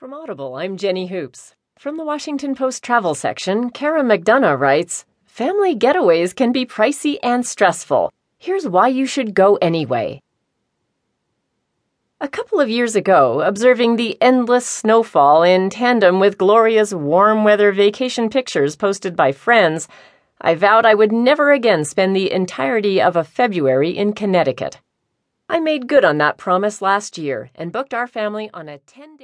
From Audible, I'm Jenny Hoops. From the Washington Post travel section, Cara McDonough writes Family getaways can be pricey and stressful. Here's why you should go anyway. A couple of years ago, observing the endless snowfall in tandem with Gloria's warm weather vacation pictures posted by friends, I vowed I would never again spend the entirety of a February in Connecticut. I made good on that promise last year and booked our family on a 10 day